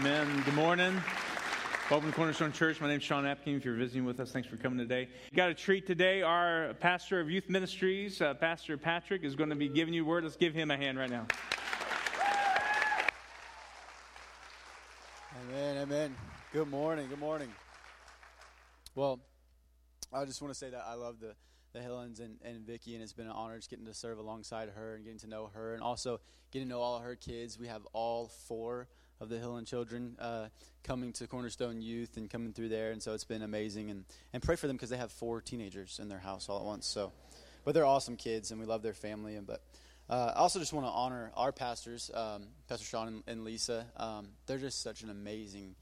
Amen. Good morning. Welcome to Cornerstone Church. My name is Sean Apkin. If you're visiting with us, thanks for coming today. We got a treat today. Our pastor of youth ministries, uh, Pastor Patrick, is going to be giving you a word. Let's give him a hand right now. Amen, amen. Good morning, good morning. Well, I just want to say that I love the, the Hillens and, and Vicky, and it's been an honor just getting to serve alongside her and getting to know her, and also getting to know all her kids. We have all four of the Hillen children uh, coming to Cornerstone Youth and coming through there, and so it's been amazing. And, and pray for them because they have four teenagers in their house all at once. So, but they're awesome kids, and we love their family. And but uh, I also just want to honor our pastors, um, Pastor Sean and, and Lisa. Um, they're just such an amazing,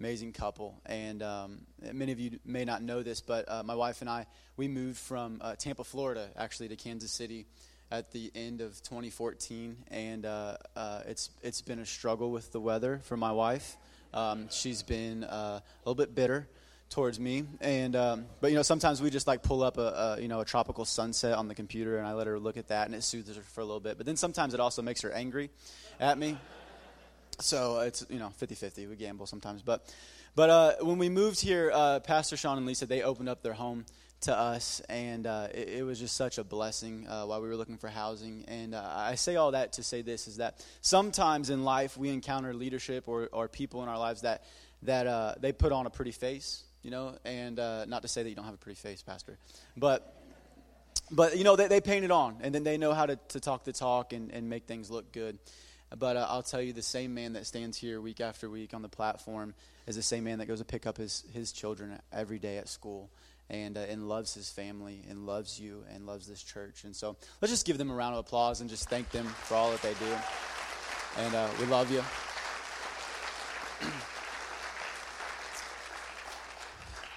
amazing couple. And um, many of you may not know this, but uh, my wife and I we moved from uh, Tampa, Florida, actually to Kansas City at the end of 2014, and uh, uh, it's it's been a struggle with the weather for my wife. Um, she's been uh, a little bit bitter towards me, and um, but you know sometimes we just like pull up a, a, you know a tropical sunset on the computer, and I let her look at that, and it soothes her for a little bit. But then sometimes it also makes her angry at me. So it's you know 50-50. We gamble sometimes, but but uh, when we moved here, uh, Pastor Sean and Lisa they opened up their home to us, and uh, it, it, was just such a blessing uh, while we were looking for housing. And uh, I say all that to say this: is that sometimes in life we encounter leadership or, or people in our lives that that uh, they put on a pretty face, you know. And uh, not to say that you don't have a pretty face, Pastor, but but you know they, they paint it on, and then they know how to, to talk the talk and, and make things look good. But uh, I'll tell you, the same man that stands here week after week on the platform is the same man that goes to pick up his, his children every day at school and, uh, and loves his family and loves you and loves this church. And so let's just give them a round of applause and just thank them for all that they do. And uh, we love you.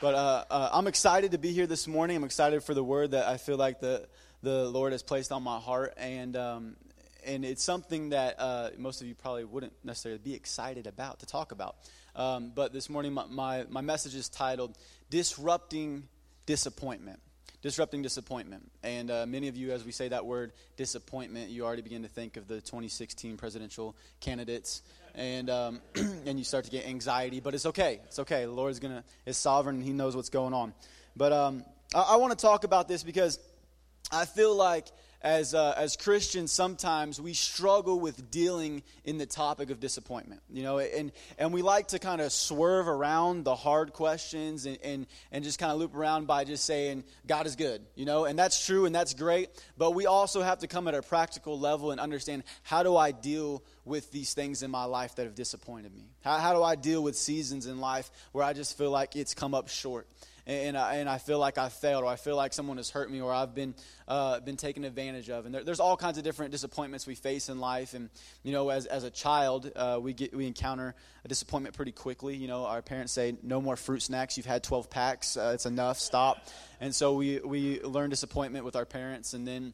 but uh, uh, I'm excited to be here this morning. I'm excited for the word that I feel like the, the Lord has placed on my heart. And, um, and it's something that uh, most of you probably wouldn't necessarily be excited about to talk about. Um, but this morning, my, my, my message is titled Disrupting disappointment. Disrupting disappointment. And uh, many of you, as we say that word disappointment, you already begin to think of the 2016 presidential candidates. And, um, and you start to get anxiety, but it's okay. It's okay. The Lord is, gonna, is sovereign and He knows what's going on. But um, I, I want to talk about this because I feel like as, uh, as Christians, sometimes we struggle with dealing in the topic of disappointment, you know, and, and we like to kind of swerve around the hard questions and, and, and just kind of loop around by just saying, God is good, you know, and that's true and that's great, but we also have to come at a practical level and understand how do I deal with these things in my life that have disappointed me? How, how do I deal with seasons in life where I just feel like it's come up short? And I, and I feel like I failed, or I feel like someone has hurt me, or I've been uh, been taken advantage of. And there, there's all kinds of different disappointments we face in life. And you know, as as a child, uh, we get we encounter a disappointment pretty quickly. You know, our parents say, "No more fruit snacks. You've had 12 packs. Uh, it's enough. Stop." And so we we learn disappointment with our parents, and then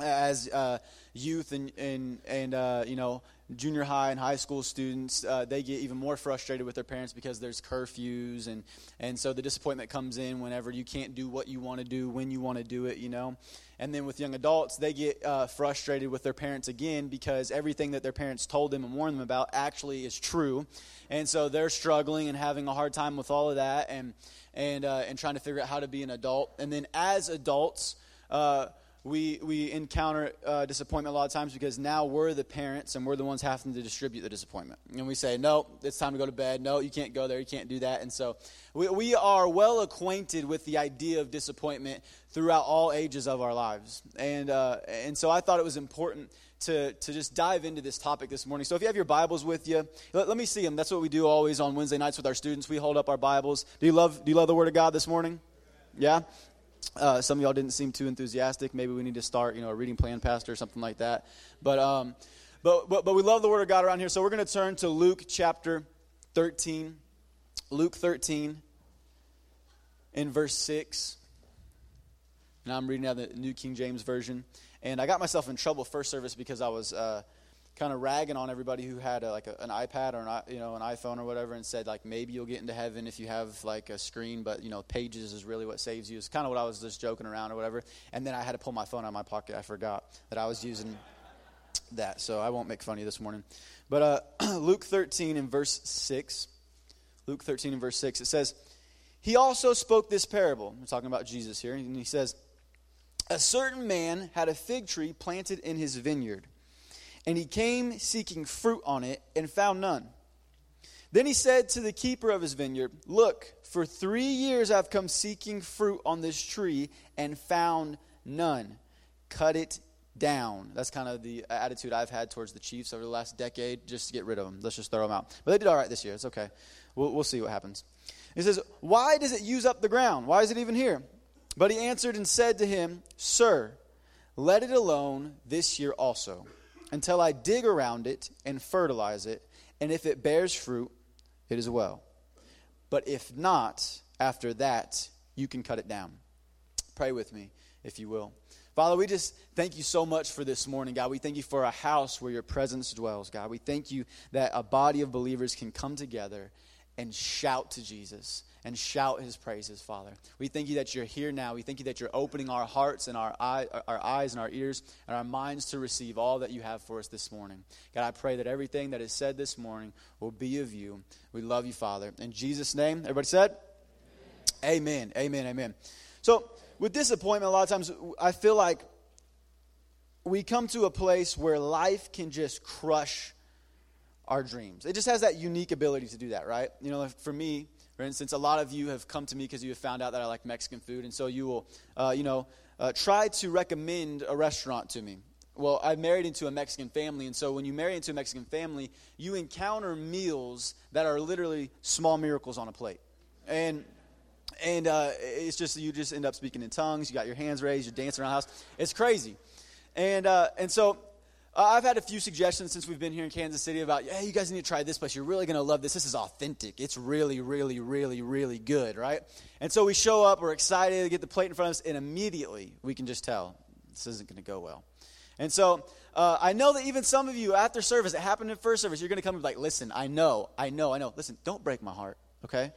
as uh, youth and and and uh, you know junior high and high school students, uh, they get even more frustrated with their parents because there's curfews, and, and so the disappointment comes in whenever you can't do what you want to do when you want to do it, you know. And then with young adults, they get uh, frustrated with their parents again because everything that their parents told them and warned them about actually is true. And so they're struggling and having a hard time with all of that and, and, uh, and trying to figure out how to be an adult. And then as adults, uh, we, we encounter uh, disappointment a lot of times because now we're the parents and we're the ones having to distribute the disappointment. And we say, no, it's time to go to bed. No, you can't go there. You can't do that. And so we, we are well acquainted with the idea of disappointment throughout all ages of our lives. And, uh, and so I thought it was important to, to just dive into this topic this morning. So if you have your Bibles with you, let, let me see them. That's what we do always on Wednesday nights with our students. We hold up our Bibles. Do you love, do you love the Word of God this morning? Yeah? Uh, some of y'all didn't seem too enthusiastic. Maybe we need to start, you know, a reading plan, pastor, or something like that. But, um, but, but, but we love the Word of God around here. So we're going to turn to Luke chapter 13. Luke 13 in verse 6. Now I'm reading out the New King James Version. And I got myself in trouble first service because I was uh, kind of ragging on everybody who had a, like a, an iPad or an you know an iPhone or whatever, and said like maybe you'll get into heaven if you have like a screen, but you know pages is really what saves you. It's kind of what I was just joking around or whatever. And then I had to pull my phone out of my pocket. I forgot that I was using that, so I won't make fun of you this morning. But uh, Luke 13 and verse 6, Luke 13 and verse 6, it says, He also spoke this parable. We're talking about Jesus here, and he says, A certain man had a fig tree planted in his vineyard, and he came seeking fruit on it and found none. Then he said to the keeper of his vineyard, Look, for three years I've come seeking fruit on this tree and found none. Cut it down. That's kind of the attitude I've had towards the Chiefs over the last decade, just to get rid of them. Let's just throw them out. But they did all right this year. It's okay. We'll, we'll see what happens. He says, Why does it use up the ground? Why is it even here? But he answered and said to him, Sir, let it alone this year also, until I dig around it and fertilize it, and if it bears fruit, it is well. But if not, after that, you can cut it down. Pray with me, if you will. Father, we just thank you so much for this morning, God. We thank you for a house where your presence dwells, God. We thank you that a body of believers can come together and shout to Jesus and shout his praises, Father. We thank you that you're here now. We thank you that you're opening our hearts and our, eye, our eyes and our ears and our minds to receive all that you have for us this morning. God, I pray that everything that is said this morning will be of you. We love you, Father. In Jesus' name, everybody said? Amen. Amen. Amen. So, with disappointment, a lot of times I feel like we come to a place where life can just crush our dreams. It just has that unique ability to do that, right? You know, for me, for instance, a lot of you have come to me because you have found out that I like Mexican food, and so you will, uh, you know, uh, try to recommend a restaurant to me. Well, I married into a Mexican family, and so when you marry into a Mexican family, you encounter meals that are literally small miracles on a plate. And and uh, it's just you just end up speaking in tongues. You got your hands raised. You're dancing around the house. It's crazy, and uh, and so uh, I've had a few suggestions since we've been here in Kansas City about, yeah, you guys need to try this place. You're really going to love this. This is authentic. It's really, really, really, really good, right? And so we show up, we're excited to get the plate in front of us, and immediately we can just tell this isn't going to go well. And so uh, I know that even some of you after service, it happened in first service, you're going to come and be like, listen, I know, I know, I know. Listen, don't break my heart, okay?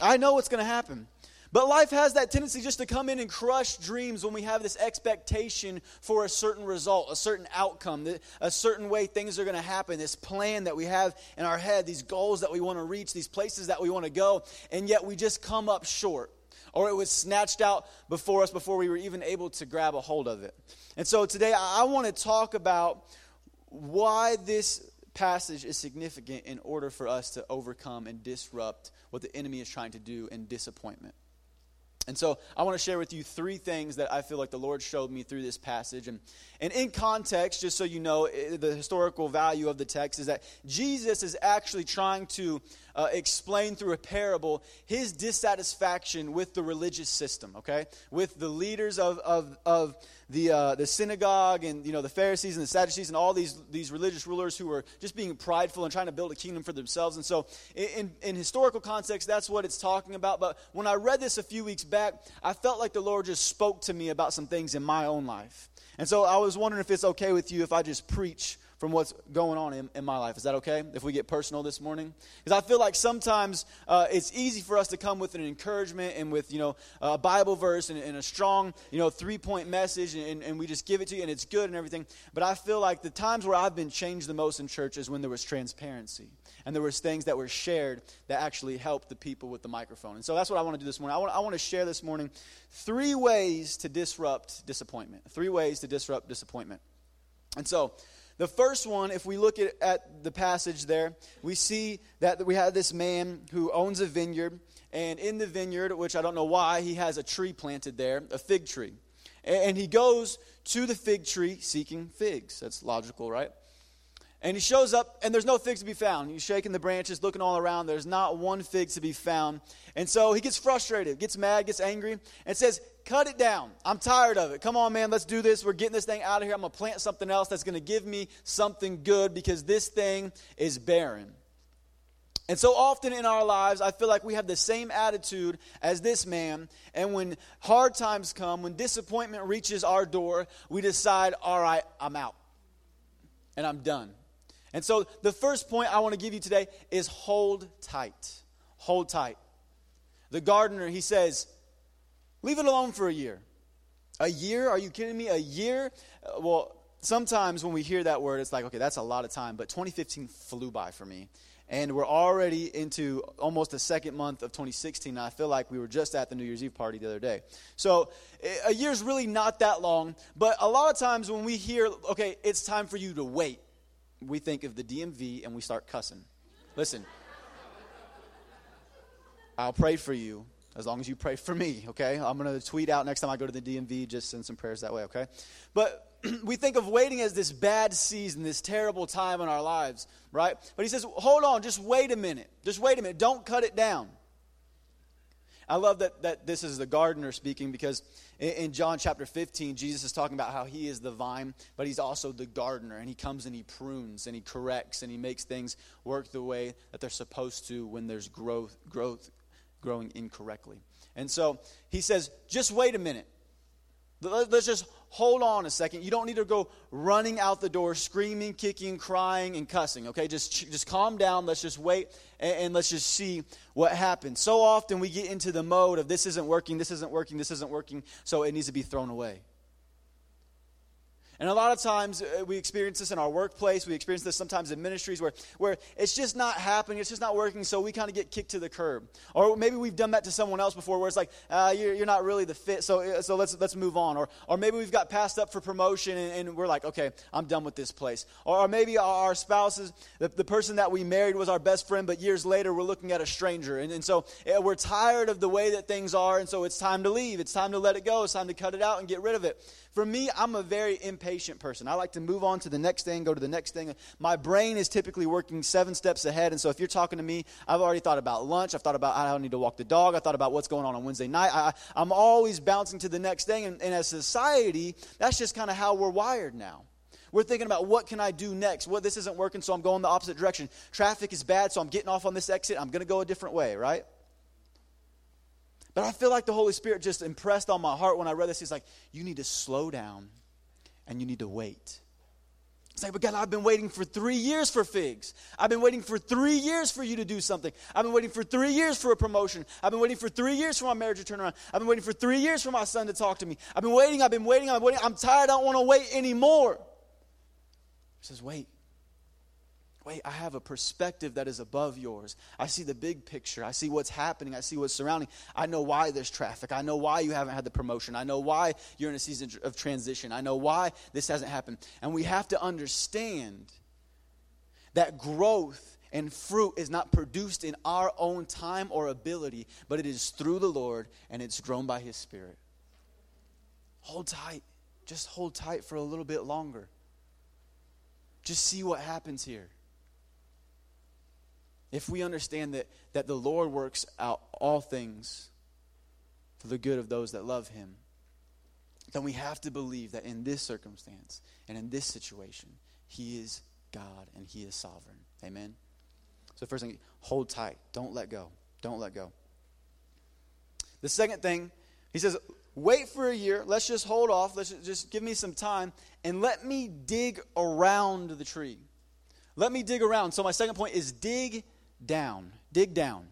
I know what's going to happen. But life has that tendency just to come in and crush dreams when we have this expectation for a certain result, a certain outcome, a certain way things are going to happen, this plan that we have in our head, these goals that we want to reach, these places that we want to go, and yet we just come up short. Or it was snatched out before us before we were even able to grab a hold of it. And so today I want to talk about why this passage is significant in order for us to overcome and disrupt what the enemy is trying to do in disappointment. And so I want to share with you three things that I feel like the Lord showed me through this passage. And, and in context, just so you know, the historical value of the text is that Jesus is actually trying to uh, explain through a parable his dissatisfaction with the religious system, okay? With the leaders of, of, of the, uh, the synagogue and you know the Pharisees and the Sadducees and all these, these religious rulers who were just being prideful and trying to build a kingdom for themselves. And so, in, in historical context, that's what it's talking about. But when I read this a few weeks back, I felt like the Lord just spoke to me about some things in my own life. And so I was wondering if it's okay with you if I just preach from what's going on in, in my life. Is that okay if we get personal this morning? Because I feel like sometimes uh, it's easy for us to come with an encouragement and with, you know, a Bible verse and, and a strong, you know, three point message and, and we just give it to you and it's good and everything. But I feel like the times where I've been changed the most in church is when there was transparency and there was things that were shared that actually helped the people with the microphone. And so that's what I want to do this morning. I want, I want to share this morning three ways to disrupt disappointment. Three ways to disrupt disappointment. And so the first one, if we look at, at the passage there, we see that we have this man who owns a vineyard, and in the vineyard, which I don't know why, he has a tree planted there, a fig tree. And he goes to the fig tree seeking figs. That's logical, right? And he shows up, and there's no figs to be found. He's shaking the branches, looking all around. There's not one fig to be found. And so he gets frustrated, gets mad, gets angry, and says, Cut it down. I'm tired of it. Come on, man, let's do this. We're getting this thing out of here. I'm going to plant something else that's going to give me something good because this thing is barren. And so often in our lives, I feel like we have the same attitude as this man. And when hard times come, when disappointment reaches our door, we decide, all right, I'm out. And I'm done. And so the first point I want to give you today is hold tight. Hold tight. The gardener, he says, Leave it alone for a year. A year? Are you kidding me? A year? Uh, well, sometimes when we hear that word, it's like, okay, that's a lot of time. But 2015 flew by for me. And we're already into almost the second month of 2016. And I feel like we were just at the New Year's Eve party the other day. So a year's really not that long. But a lot of times when we hear, okay, it's time for you to wait, we think of the DMV and we start cussing. Listen, I'll pray for you as long as you pray for me, okay? I'm going to tweet out next time I go to the DMV, just send some prayers that way, okay? But we think of waiting as this bad season, this terrible time in our lives, right? But he says, hold on, just wait a minute. Just wait a minute. Don't cut it down. I love that, that this is the gardener speaking because in, in, John chapter 15, Jesus is talking about how he is the vine, but he's also the gardener. And he comes and he prunes and he corrects and he makes things work the way that they're supposed to when there's growth, growth growing incorrectly. And so he says, just wait a minute. Let's just hold on a second. You don't need to go running out the door, screaming, kicking, crying, and cussing. Okay, just just calm down. Let's just wait and, and, let's just see what happens. So often we get into the mode of this isn't working, this isn't working, this isn't working, so it needs to be thrown away. And a lot of times uh, we experience this in our workplace. We experience this sometimes in ministries where, where it's just not happening, it's just not working, so we kind of get kicked to the curb. Or maybe we've done that to someone else before where it's like, uh, you're, you're not really the fit, so, uh, so let's, let's move on. Or, or maybe we've got passed up for promotion and, and we're like, okay, I'm done with this place. Or, or maybe our spouses, the, the person that we married was our best friend, but years later we're looking at a stranger. And, and so we're tired of the way that things are, and so it's time to leave. It's time to let it go. It's time to cut it out and get rid of it. For me, I'm a very impatient person. I like to move on to the next thing, go to the next thing. My brain is typically working seven steps ahead. And so if you're talking to me, I've already thought about lunch. I've thought about how I need to walk the dog. I thought about what's going on on Wednesday night. I, am always bouncing to the next thing. And, and as society, that's just kind of how we're wired now. We're thinking about what can I do next? What this isn't working, so I'm going the opposite direction. Traffic is bad, so I'm getting off on this exit. I'm going to go a different way, right? But I feel like the Holy Spirit just impressed on my heart when I read this. He's like, you need to slow down and you need to wait. It's like, but God, I've been waiting for three years for figs. I've been waiting for three years for you to do something. I've been waiting for three years for a promotion. I've been waiting for three years for my marriage to turn around. I've been waiting for three years for my son to talk to me. I've been waiting, I've been waiting, I've been waiting. I'm tired, I don't want to wait anymore. He says, wait wait, I have a perspective that is above yours. I see the big picture. I see what's happening. I see what's surrounding. I know why there's traffic. I know why you haven't had the promotion. I know why you're in a season of transition. I know why this hasn't happened. And we have to understand that growth and fruit is not produced in our own time or ability, but it is through the Lord and it's grown by His Spirit. Hold tight. Just hold tight for a little bit longer. Just see what happens here. If we understand that, that the Lord works out all things for the good of those that love him, then we have to believe that in this circumstance and in this situation, he is God and he is sovereign. Amen? So, first thing, hold tight. Don't let go. Don't let go. The second thing, he says, wait for a year. Let's just hold off. Let's just give me some time and let me dig around the tree. Let me dig around. So, my second point is dig down. Dig down.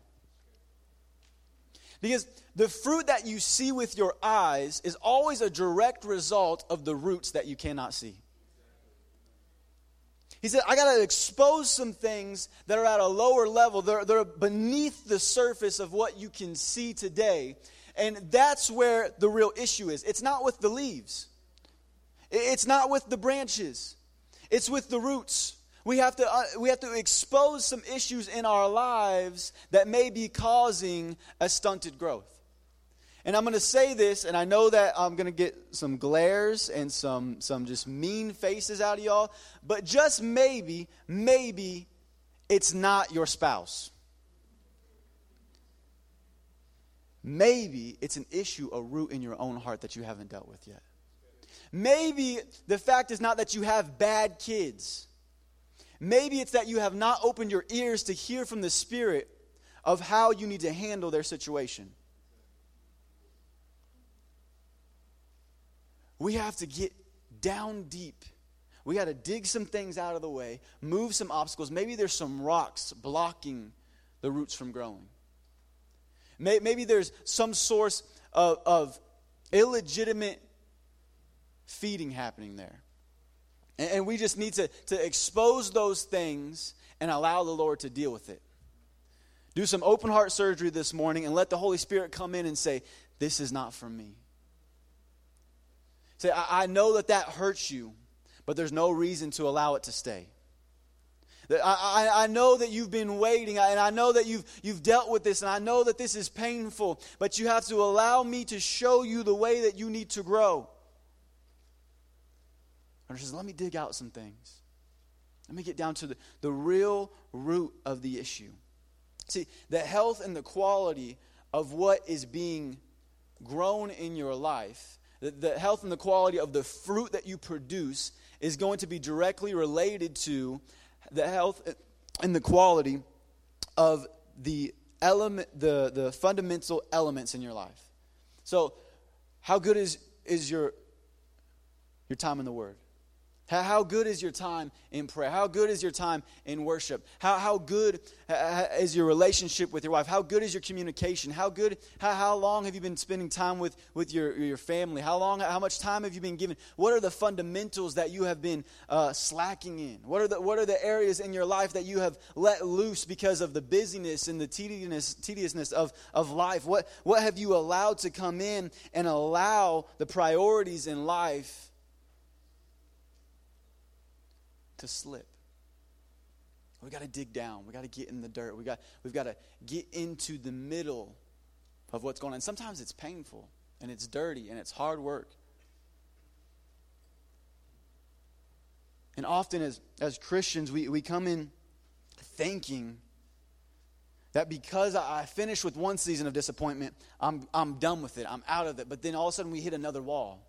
Because the fruit that you see with your eyes is always a direct result of the roots that you cannot see. He said, I got to expose some things that are at a lower level. They're, they're beneath the surface of what you can see today. And that's where the real issue is. It's not with the leaves, it's not with the branches, it's with the roots. We have, to, uh, we have to expose some issues in our lives that may be causing a stunted growth. And I'm going to say this, and I know that I'm going to get some glares and some, some just mean faces out of y'all, but just maybe, maybe it's not your spouse. Maybe it's an issue, a root in your own heart that you haven't dealt with yet. Maybe the fact is not that you have bad kids. Maybe it's that you have not opened your ears to hear from the Spirit of how you need to handle their situation. We have to get down deep. We got to dig some things out of the way, move some obstacles. Maybe there's some rocks blocking the roots from growing. Maybe there's some source of, of illegitimate feeding happening there. And, and we just need to, to expose those things and allow the Lord to deal with it. Do some open heart surgery this morning and let the Holy Spirit come in and say, This is not for me. Say, I, I know that that hurts you, but there's no reason to allow it to stay. I, I, know that you've been waiting, and I know that you've, you've dealt with this, and I know that this is painful, but you have to allow me to show you the way that you need to grow. And she says, Let me dig out some things. Let me get down to the, the real root of the issue. See, the health and the quality of what is being grown in your life, the, the health and the quality of the fruit that you produce is going to be directly related to the health and the quality of the element the, the fundamental elements in your life. So, how good is, is your, your time in the Word? How good is your time in prayer? How good is your time in worship? How, how good is your relationship with your wife? How good is your communication? How good, how, how long have you been spending time with, with your, your family? How long, how much time have you been given? What are the fundamentals that you have been uh, slacking in? What are, the, what are the areas in your life that you have let loose because of the busyness and the tediousness, tediousness of, of life? What, what have you allowed to come in and allow the priorities in life to slip. We got to dig down. We got to get in the dirt. We got, we've got to get into the middle of what's going on. And sometimes it's painful and it's dirty and it's hard work. And often, as, as Christians, we, we come in thinking that because I finished with one season of disappointment, I'm, I'm done with it, I'm out of it. But then all of a sudden, we hit another wall.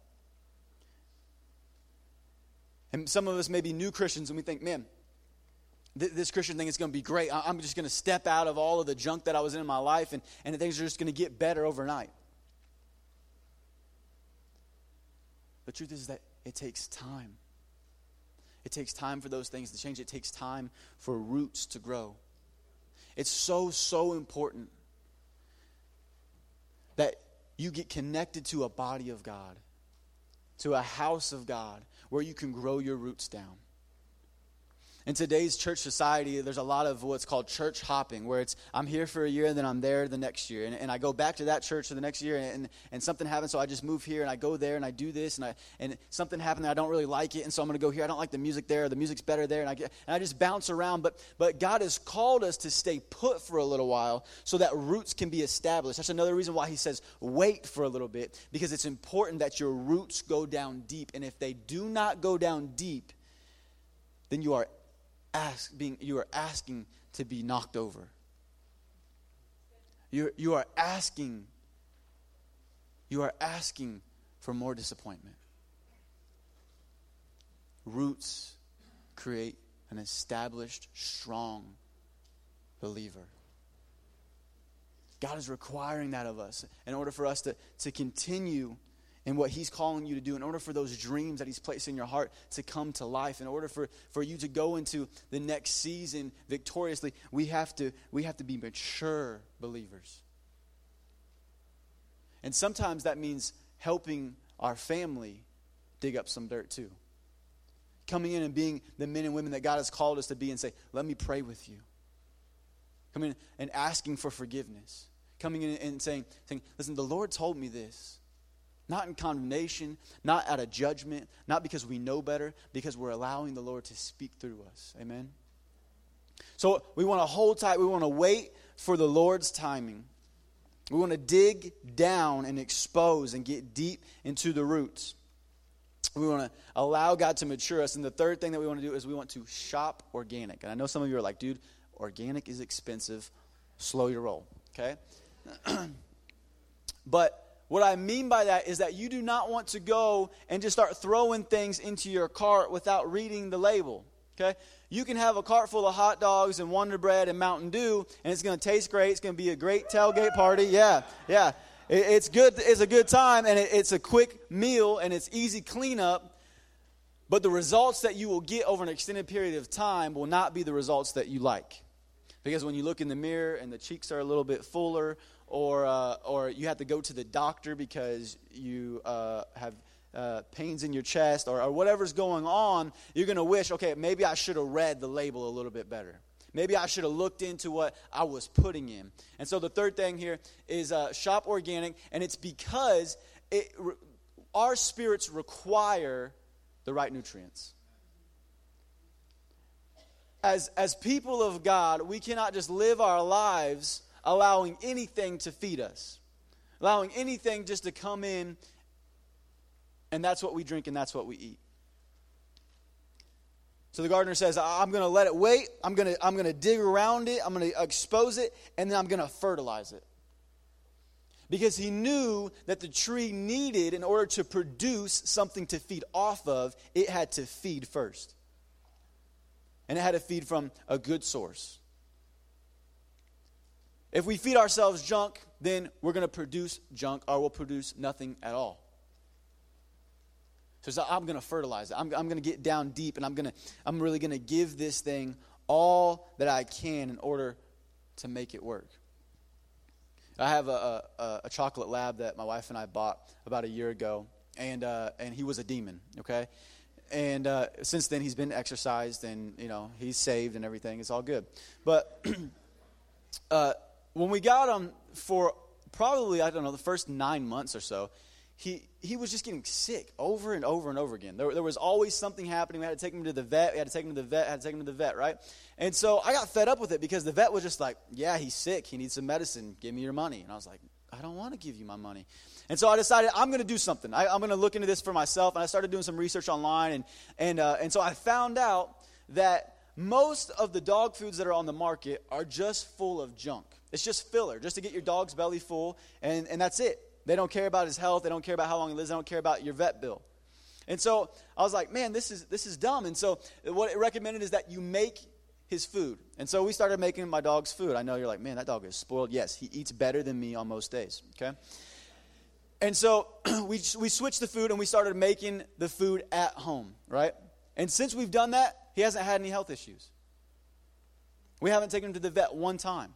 And some of us may be new Christians and we think, man, th- this Christian thing is going to be great. I- I'm just going to step out of all of the junk that I was in in my life and, and things are just going to get better overnight. The truth is that it takes time. It takes time for those things to change. It takes time for roots to grow. It's so, so important that you get connected to a body of God, to a house of God, where you can grow your roots down. In today's church society, there's a lot of what's called church hopping, where it's I'm here for a year and then I'm there the next year. And, and I go back to that church for the next year and, and something happens, so I just move here and I go there and I do this and, I, and something happened that I don't really like it, and so I'm going to go here. I don't like the music there, the music's better there, and I, get, and I just bounce around. But, but God has called us to stay put for a little while so that roots can be established. That's another reason why He says wait for a little bit, because it's important that your roots go down deep. And if they do not go down deep, then you are ask, being, you are asking to be knocked over. You, you are asking, you are asking for more disappointment. Roots create an established, strong believer. God is requiring that of us in order for us to, to continue and what He's calling you to do, in order for those dreams that He's placed in your heart to come to life, in order for, for you to go into the next season victoriously, we have to, we have to be mature believers. And sometimes that means helping our family dig up some dirt too. Coming in and being the men and women that God has called us to be and say, Let me pray with you. Coming in and asking for forgiveness. Coming in and saying, saying Listen, the Lord told me this. Not in condemnation, not out of judgment, not because we know better, because we're allowing the Lord to speak through us. Amen? So we want to hold tight. We want to wait for the Lord's timing. We want to dig down and expose and get deep into the roots. We want to allow God to mature us. And the third thing that we want to do is we want to shop organic. And I know some of you are like, dude, organic is expensive. Slow your roll, okay? but what I mean by that is that you do not want to go and just start throwing things into your cart without reading the label. Okay? You can have a cart full of hot dogs and Wonder Bread and Mountain Dew, and it's going to taste great. It's going to be a great tailgate party. Yeah, yeah. it's good. It's a good time, and it's a quick meal, and it's easy cleanup. But the results that you will get over an extended period of time will not be the results that you like. Because when you look in the mirror and the cheeks are a little bit fuller, or, uh, or you have to go to the doctor because you uh, have uh, pains in your chest or, or whatever's going on, you're going to wish, okay, maybe I should have read the label a little bit better. Maybe I should have looked into what I was putting in. And so the third thing here is uh, shop organic, and it's because it, our spirits require the right nutrients. As, as people of God, we cannot just live our lives allowing anything to feed us, allowing anything just to come in, and that's what we drink and that's what we eat. So the gardener says, I'm going to let it wait. I'm going to I'm going to dig around it. I'm going to expose it and then I'm going to fertilize it. Because he knew that the tree needed in order to produce something to feed off of, it had to feed first. And it had to feed from a good source. If we feed ourselves junk, then we're going to produce junk or we'll produce nothing at all. So I'm going to fertilize it. I'm, I'm going to get down deep and I'm going to, I'm really going to give this thing all that I can in order to make it work. I have a, a, a chocolate lab that my wife and I bought about a year ago, and, uh, and he was a demon, okay? And uh, since then, he's been exercised and, you know, he's saved and everything. It's all good. But uh, when we got him for probably, I don't know, the first nine months or so, he, he was just getting sick over and over and over again. There, there was always something happening. We had to take him to the vet. We had to take him to the vet. Had to take him to the vet, right? And so I got fed up with it because the vet was just like, "Yeah, he's sick. He needs some medicine. Give me your money." And I was like, "I don't want to give you my money." And so I decided I'm going to do something. I, am going to look into this for myself. And I started doing some research online, and and uh, and so I found out that most of the dog foods that are on the market are just full of junk. It's just filler, just to get your dog's belly full, and, and that's it. They don't care about his health. They don't care about how long he lives. They don't care about your vet bill. And so I was like, man, this is, this is dumb. And so what it recommended is that you make his food. And so we started making my dog's food. I know you're like, man, that dog is spoiled. Yes, he eats better than me on most days. Okay? And so we, we switched the food and we started making the food at home, right? And since we've done that, he hasn't had any health issues. We haven't taken him to the vet one time.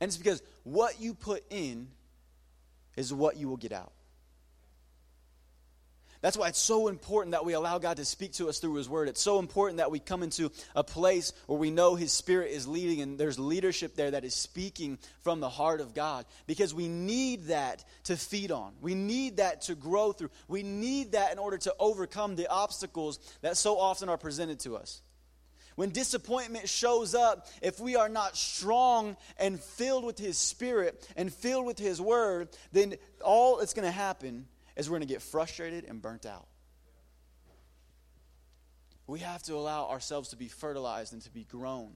And it's because what you put in is what you will get out. That's why it's so important that we allow God to speak to us through His Word. It's so important that we come into a place where we know His Spirit is leading and there's leadership there that is speaking from the heart of God because we need that to feed on. We need that to grow through. We need that in order to overcome the obstacles that so often are presented to us. When disappointment shows up, if we are not strong and filled with His Spirit and filled with His Word, then all that's going to happen is we're going to get frustrated and burnt out. We have to allow ourselves to be fertilized and to be grown.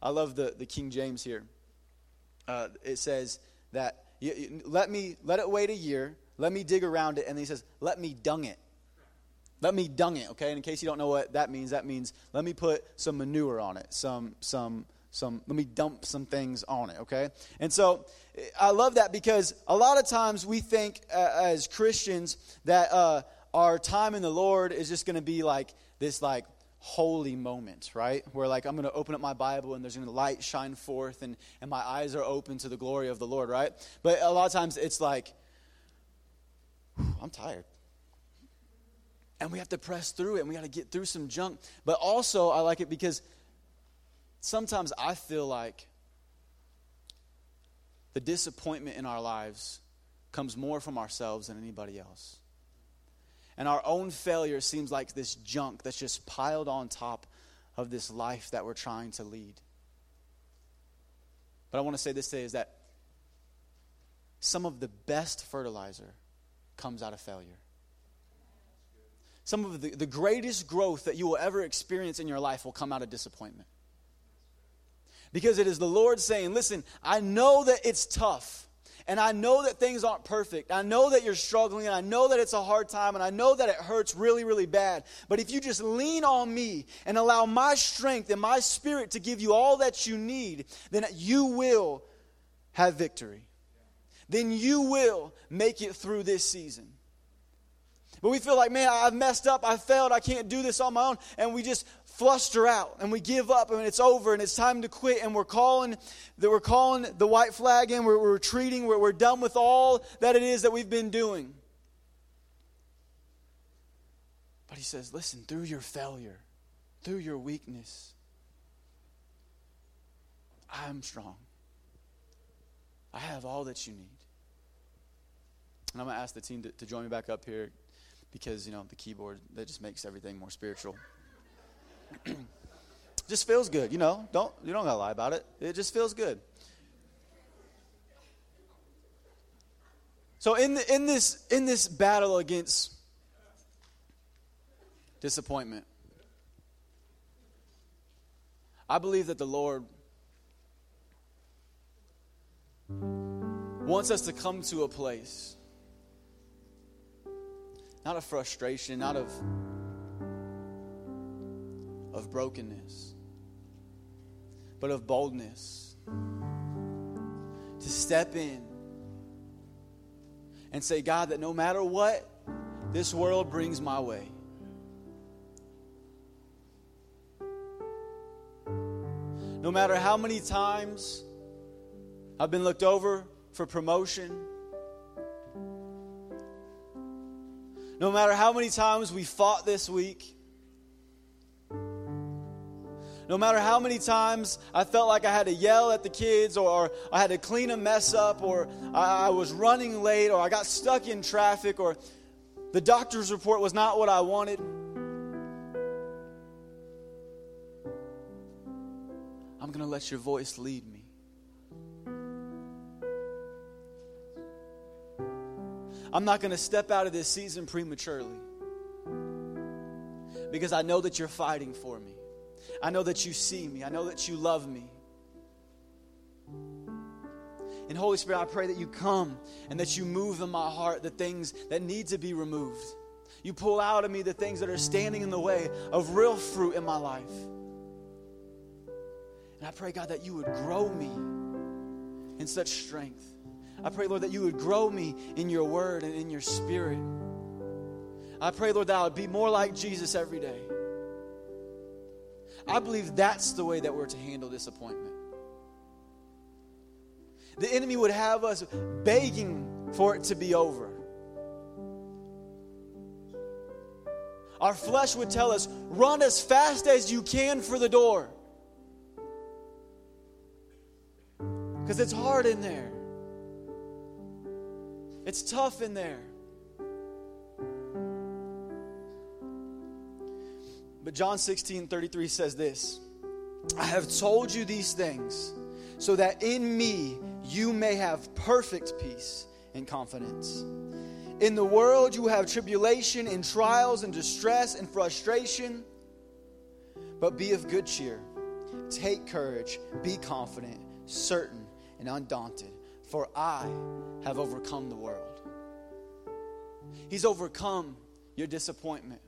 I love the, the King James here. Uh, it says that let me let it wait a year, let me dig around it, and then he says, let me dung it. Let me dung it, okay? And in case you don't know what that means, that means let me put some manure on it, some some some let me dump some things on it, okay? And so I love that because a lot of times we think uh, as Christians that uh, our time in the Lord is just going to be like this like holy moment, right? Where like I'm going to open up my Bible and there's going to light shine forth and and my eyes are open to the glory of the Lord, right? But a lot of times it's like I'm tired and we have to press through it and we got to get through some junk. But also, I like it because sometimes I feel like the disappointment in our lives comes more from ourselves than anybody else. And our own failure seems like this junk that's just piled on top of this life that we're trying to lead. But I want to say this today is that some of the best fertilizer comes out of failure some of the, the greatest growth that you will ever experience in your life will come out of disappointment. Because it is the Lord saying, Listen, I know that it's tough. And I know that things aren't perfect. I know that you're struggling, and I know that it's a hard time, and I know that it hurts really, really bad. But if you just lean on me and allow my strength and my spirit to give you all that you need, then you will have victory. Then you will make it through this season. But we feel like, man, I've messed up, I failed, I can't do this on my own. And we just fluster out and we give up and it's over and it's time to quit and we're calling that we're calling the white flag in, we're, we're retreating, we're, we're done with all that it is that we've been doing. But he says, listen, through your failure, through your weakness, I am strong. I have all that you need. And I'm going to ask the team to, to join me back up here because, you know, the keyboard, that just makes everything more spiritual. just feels good, you know. Don't you don't gotta lie about it. It just feels good. So in the, in this in this battle against disappointment, I believe that the Lord wants us to come to a place not of frustration, not of of brokenness, but of boldness. To step in and say, God, that no matter what this world brings my way, no matter how many times I've been looked over for promotion, no matter how many times we fought this week, no matter how many times I felt like I had to yell at the kids, or, I had to clean a mess up, or I, I was running late, or I got stuck in traffic, or the doctor's report was not what I wanted. I'm going to let your voice lead me. I'm not going to step out of this season prematurely because I know that you're fighting for me. I know that you see me. I know that you love me. And Holy Spirit, I pray that you come and that you move in my heart the things that need to be removed. You pull out of me the things that are standing in the way of real fruit in my life. And I pray, God, that you would grow me in such strength. I pray, Lord, that you would grow me in your word and in your spirit. I pray, Lord, that I would be more like Jesus every day. I believe that's the way that we're to handle disappointment. The enemy would have us begging for it to be over. Our flesh would tell us, run as fast as you can for the door. Because it's hard in there, it's tough in there. But John 16 33 says this I have told you these things so that in me you may have perfect peace and confidence. In the world you have tribulation and trials and distress and frustration, but be of good cheer. Take courage, be confident, certain, and undaunted, for I have overcome the world. He's overcome your disappointment.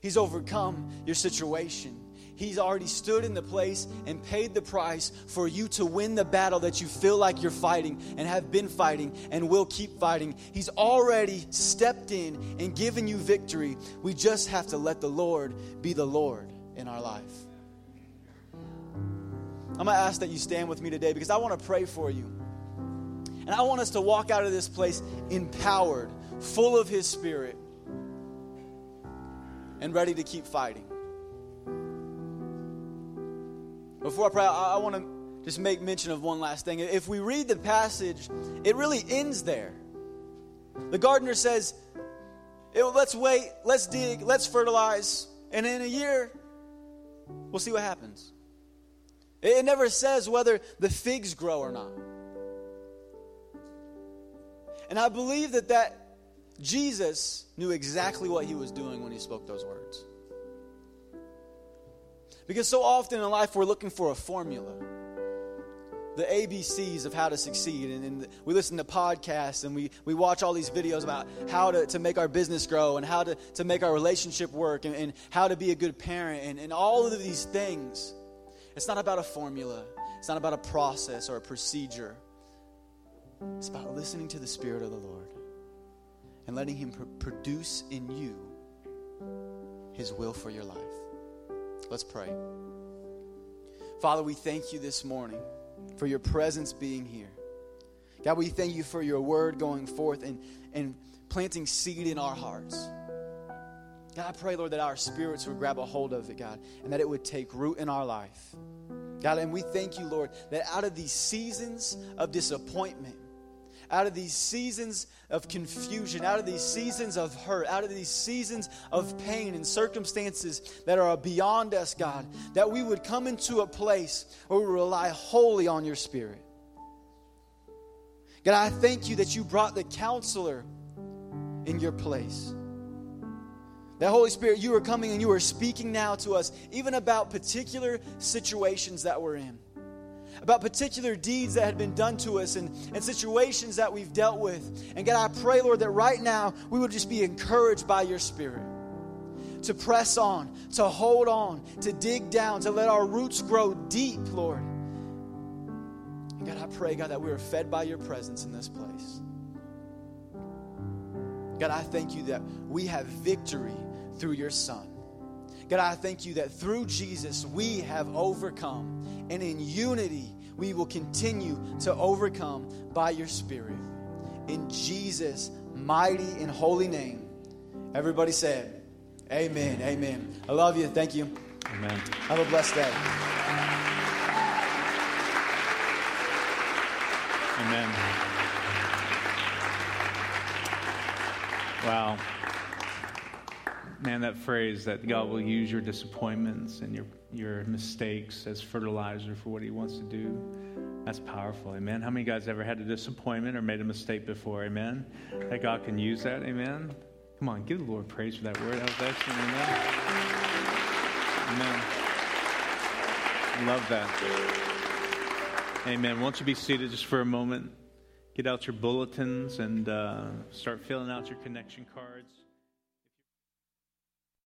He's overcome your situation. He's already stood in the place and paid the price for you to win the battle that you feel like you're fighting and have been fighting and will keep fighting. He's already stepped in and given you victory. We just have to let the Lord be the Lord in our life. I'm going to ask that you stand with me today because I want to pray for you. And I want us to walk out of this place empowered, full of His Spirit and ready to keep fighting. Before I pray, I, I want to just make mention of one last thing. If we read the passage, it really ends there. The gardener says, eh, Let's wait, let's dig, let's fertilize, and in a year, we'll see what happens. It never says whether the figs grow or not. And I believe that that Jesus knew exactly what he was doing when he spoke those words. Because so often in life we're looking for a formula, the ABCs of how to succeed. And, and, we listen to podcasts and we, we watch all these videos about how to, to make our business grow and how to, to make our relationship work and, and how to be a good parent and, and all of these things. It's not about a formula, it's not about a process or a procedure. It's about listening to the Spirit of the Lord and letting Him pr- produce in you His will for your life. Let's pray. Father, we thank you this morning for your presence being here. God, we thank you for your word going forth and, and planting seed in our hearts. God, I pray, Lord, that our spirits would grab a hold of it, God, and that it would take root in our life. God, and we thank you, Lord, that out of these seasons of disappointment, out of these seasons of confusion, out of these seasons of hurt, out of these seasons of pain and circumstances that are beyond us, God, that we would come into a place where we rely wholly on your Spirit. God, I thank you that you brought the counselor in your place. That Holy Spirit, you are coming and you are speaking now to us, even about particular situations that we're in about particular deeds that had been done to us and, and situations that we've dealt with. And God, I pray, Lord, that right now we would just be encouraged by your Spirit to press on, to hold on, to dig down, to let our roots grow deep, Lord. And God, I pray, God, that we are fed by your presence in this place. God, I thank you that we have victory through your Son. God, I thank you that through Jesus we have overcome. And in unity, we will continue to overcome by your Spirit. In Jesus' mighty and holy name. Everybody said, Amen. Amen. I love you. Thank you. Amen. Have a blessed day. Amen. Wow. Man, that phrase that God will use your disappointments and your, your mistakes as fertilizer for what He wants to do, that's powerful. Amen. How many guys ever had a disappointment or made a mistake before? Amen. That God can use that. Amen. Come on, give the Lord praise for that word. That was excellent. Amen. Amen. Love that. Amen. Won't you be seated just for a moment? Get out your bulletins and uh, start filling out your connection cards.